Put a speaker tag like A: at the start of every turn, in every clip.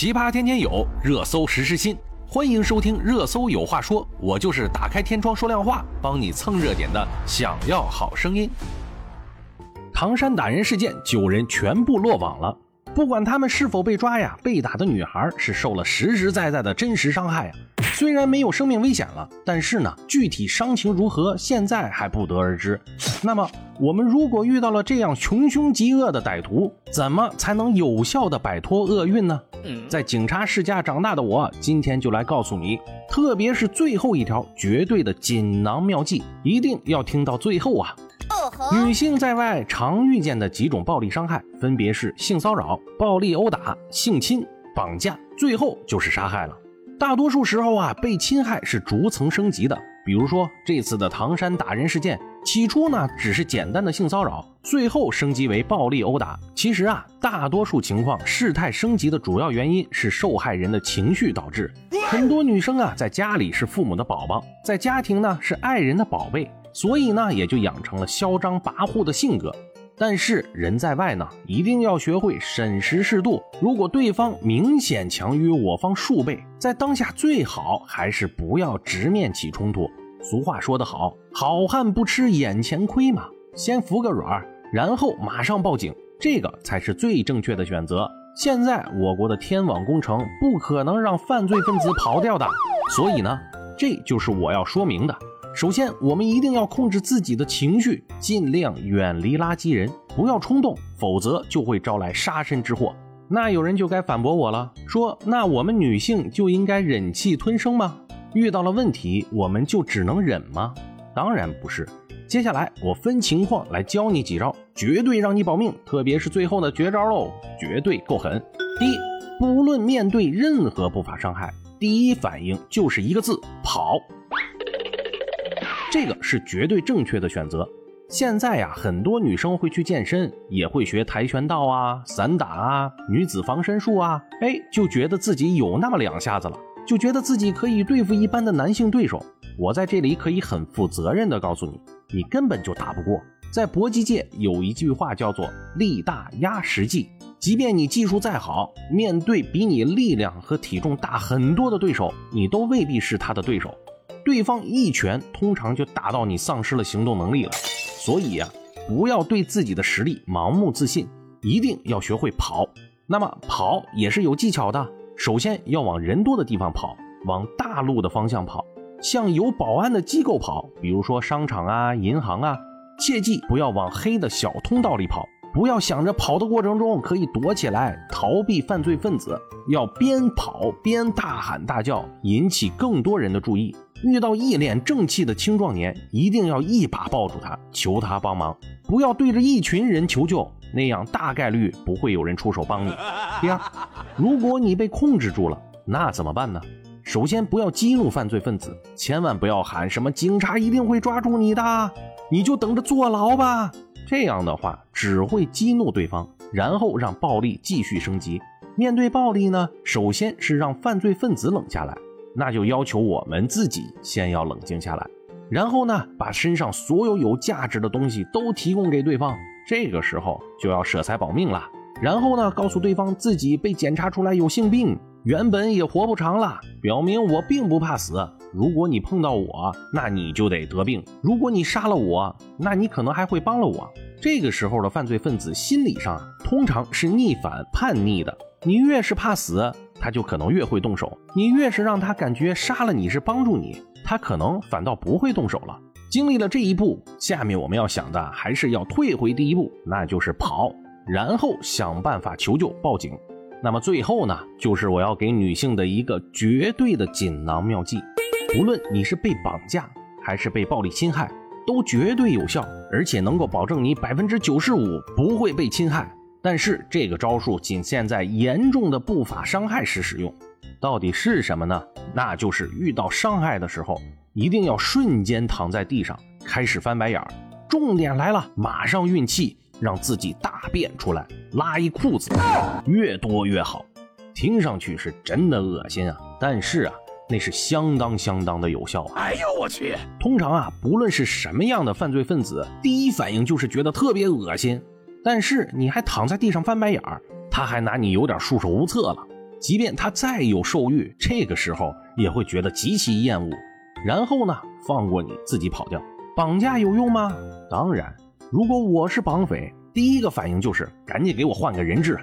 A: 奇葩天天有，热搜时时新，欢迎收听《热搜有话说》，我就是打开天窗说亮话，帮你蹭热点的。想要好声音。唐山打人事件，九人全部落网了。不管他们是否被抓呀，被打的女孩是受了实实在在的真实伤害呀。虽然没有生命危险了，但是呢，具体伤情如何，现在还不得而知。那么，我们如果遇到了这样穷凶极恶的歹徒，怎么才能有效的摆脱厄运呢？在警察世家长大的我，今天就来告诉你，特别是最后一条绝对的锦囊妙计，一定要听到最后啊！女性在外常遇见的几种暴力伤害，分别是性骚扰、暴力殴打、性侵、绑架，最后就是杀害了。大多数时候啊，被侵害是逐层升级的。比如说这次的唐山打人事件，起初呢只是简单的性骚扰，最后升级为暴力殴打。其实啊，大多数情况事态升级的主要原因是受害人的情绪导致。很多女生啊，在家里是父母的宝宝，在家庭呢是爱人的宝贝，所以呢也就养成了嚣张跋扈的性格。但是人在外呢，一定要学会审时适度。如果对方明显强于我方数倍，在当下最好还是不要直面起冲突。俗话说得好，好汉不吃眼前亏嘛，先服个软儿，然后马上报警，这个才是最正确的选择。现在我国的天网工程不可能让犯罪分子跑掉的，所以呢，这就是我要说明的。首先，我们一定要控制自己的情绪，尽量远离垃圾人，不要冲动，否则就会招来杀身之祸。那有人就该反驳我了，说那我们女性就应该忍气吞声吗？遇到了问题，我们就只能忍吗？当然不是。接下来我分情况来教你几招，绝对让你保命，特别是最后的绝招喽，绝对够狠。第一，不论面对任何不法伤害，第一反应就是一个字：跑。这个是绝对正确的选择。现在呀，很多女生会去健身，也会学跆拳道啊、散打啊、女子防身术啊，哎，就觉得自己有那么两下子了，就觉得自己可以对付一般的男性对手。我在这里可以很负责任的告诉你，你根本就打不过。在搏击界有一句话叫做“力大压实际”，即便你技术再好，面对比你力量和体重大很多的对手，你都未必是他的对手。对方一拳通常就打到你丧失了行动能力了，所以呀，不要对自己的实力盲目自信，一定要学会跑。那么跑也是有技巧的，首先要往人多的地方跑，往大路的方向跑，向有保安的机构跑，比如说商场啊、银行啊。切记不要往黑的小通道里跑，不要想着跑的过程中可以躲起来逃避犯罪分子，要边跑边大喊大叫，引起更多人的注意。遇到一脸正气的青壮年，一定要一把抱住他，求他帮忙，不要对着一群人求救，那样大概率不会有人出手帮你。第二，如果你被控制住了，那怎么办呢？首先不要激怒犯罪分子，千万不要喊什么警察一定会抓住你的，你就等着坐牢吧。这样的话只会激怒对方，然后让暴力继续升级。面对暴力呢，首先是让犯罪分子冷下来。那就要求我们自己先要冷静下来，然后呢，把身上所有有价值的东西都提供给对方。这个时候就要舍财保命了。然后呢，告诉对方自己被检查出来有性病，原本也活不长了，表明我并不怕死。如果你碰到我，那你就得得病；如果你杀了我，那你可能还会帮了我。这个时候的犯罪分子心理上通常是逆反叛逆的，你越是怕死。他就可能越会动手，你越是让他感觉杀了你是帮助你，他可能反倒不会动手了。经历了这一步，下面我们要想的还是要退回第一步，那就是跑，然后想办法求救报警。那么最后呢，就是我要给女性的一个绝对的锦囊妙计，无论你是被绑架还是被暴力侵害，都绝对有效，而且能够保证你百分之九十五不会被侵害。但是这个招数仅限在严重的不法伤害时使用，到底是什么呢？那就是遇到伤害的时候，一定要瞬间躺在地上，开始翻白眼儿。重点来了，马上运气，让自己大便出来，拉一裤子，越多越好。听上去是真的恶心啊，但是啊，那是相当相当的有效啊！哎呦我去！通常啊，不论是什么样的犯罪分子，第一反应就是觉得特别恶心。但是你还躺在地上翻白眼儿，他还拿你有点束手无策了。即便他再有兽欲，这个时候也会觉得极其厌恶，然后呢，放过你自己跑掉。绑架有用吗？当然，如果我是绑匪，第一个反应就是赶紧给我换个人质。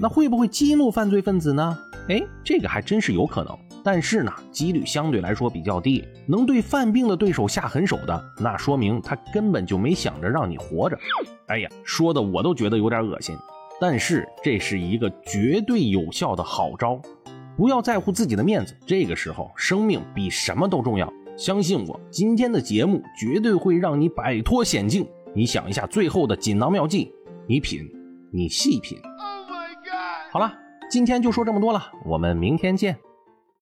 A: 那会不会激怒犯罪分子呢？哎，这个还真是有可能，但是呢，几率相对来说比较低。能对犯病的对手下狠手的，那说明他根本就没想着让你活着。哎呀，说的我都觉得有点恶心。但是这是一个绝对有效的好招，不要在乎自己的面子，这个时候生命比什么都重要。相信我，今天的节目绝对会让你摆脱险境。你想一下最后的锦囊妙计，你品，你细品。Oh、my God 好了，今天就说这么多了，我们明天见。